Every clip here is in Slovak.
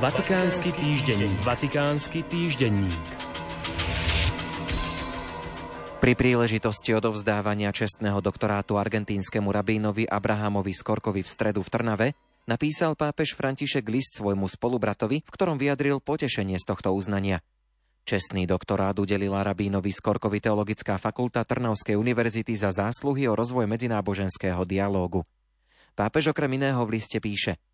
Vatikánsky týždenník. Vatikánsky týždenník. Pri príležitosti odovzdávania čestného doktorátu argentínskemu rabínovi Abrahamovi Skorkovi v stredu v Trnave napísal pápež František list svojmu spolubratovi, v ktorom vyjadril potešenie z tohto uznania. Čestný doktorát udelila rabínovi Skorkovi Teologická fakulta Trnavskej univerzity za zásluhy o rozvoj medzináboženského dialógu. Pápež okrem iného v liste píše –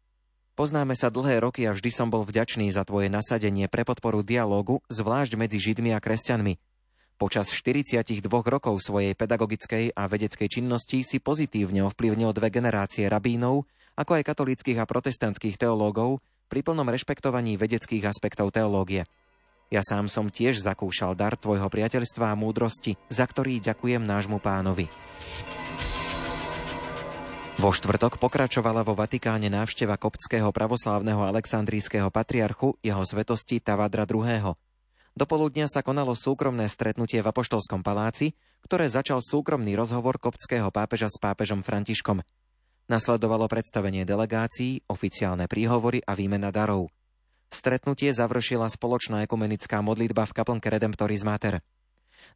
Poznáme sa dlhé roky a vždy som bol vďačný za tvoje nasadenie pre podporu dialógu, zvlášť medzi Židmi a kresťanmi. Počas 42 rokov svojej pedagogickej a vedeckej činnosti si pozitívne ovplyvnil dve generácie rabínov, ako aj katolíckých a protestantských teológov, pri plnom rešpektovaní vedeckých aspektov teológie. Ja sám som tiež zakúšal dar tvojho priateľstva a múdrosti, za ktorý ďakujem nášmu pánovi. Vo štvrtok pokračovala vo Vatikáne návšteva koptského pravoslávneho aleksandrijského patriarchu jeho svetosti Tavadra II. Dopoludnia sa konalo súkromné stretnutie v Apoštolskom paláci, ktoré začal súkromný rozhovor koptského pápeža s pápežom Františkom. Nasledovalo predstavenie delegácií, oficiálne príhovory a výmena darov. Stretnutie završila spoločná ekumenická modlitba v kaplnke Redemptoris Mater.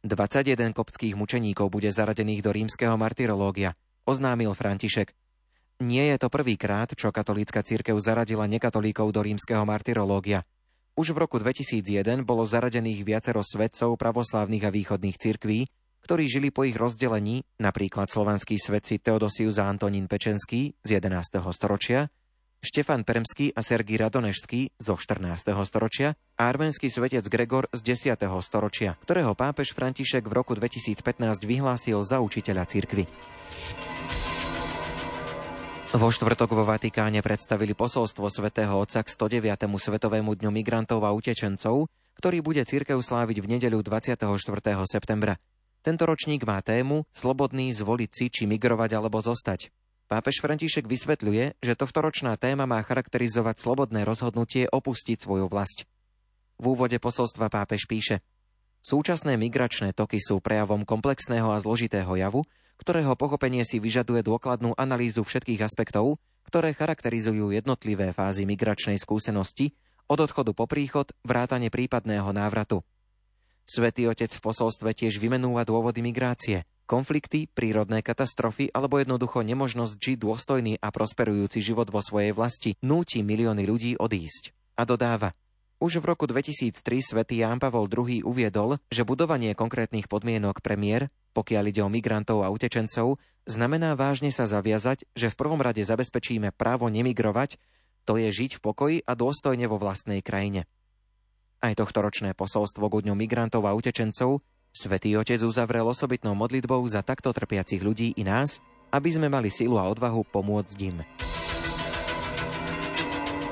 21 koptských mučeníkov bude zaradených do rímskeho martyrológia – oznámil František. Nie je to prvýkrát, čo katolícka církev zaradila nekatolíkov do rímskeho martyrológia. Už v roku 2001 bolo zaradených viacero svetcov pravoslávnych a východných cirkví, ktorí žili po ich rozdelení, napríklad slovanskí svetci Teodosius a Antonín Pečenský z 11. storočia, Štefan Permský a Sergý Radonežský zo 14. storočia a arménsky svetec Gregor z 10. storočia, ktorého pápež František v roku 2015 vyhlásil za učiteľa cirkvy. Vo štvrtok vo Vatikáne predstavili posolstvo svätého Otca k 109. Svetovému dňu migrantov a utečencov, ktorý bude cirkev sláviť v nedeľu 24. septembra. Tento ročník má tému Slobodný zvoliť si, či migrovať alebo zostať. Pápež František vysvetľuje, že tohtoročná téma má charakterizovať slobodné rozhodnutie opustiť svoju vlast. V úvode posolstva pápež píše Súčasné migračné toky sú prejavom komplexného a zložitého javu, ktorého pochopenie si vyžaduje dôkladnú analýzu všetkých aspektov, ktoré charakterizujú jednotlivé fázy migračnej skúsenosti od odchodu po príchod, vrátane prípadného návratu. Svetý Otec v posolstve tiež vymenúva dôvody migrácie, konflikty, prírodné katastrofy alebo jednoducho nemožnosť žiť dôstojný a prosperujúci život vo svojej vlasti núti milióny ľudí odísť. A dodáva, už v roku 2003 svätý Ján Pavol II uviedol, že budovanie konkrétnych podmienok pre mier, pokiaľ ide o migrantov a utečencov, znamená vážne sa zaviazať, že v prvom rade zabezpečíme právo nemigrovať, to je žiť v pokoji a dôstojne vo vlastnej krajine. Aj tohto ročné posolstvo k dňu migrantov a utečencov Svetý Otec uzavrel osobitnou modlitbou za takto trpiacich ľudí i nás, aby sme mali silu a odvahu pomôcť im.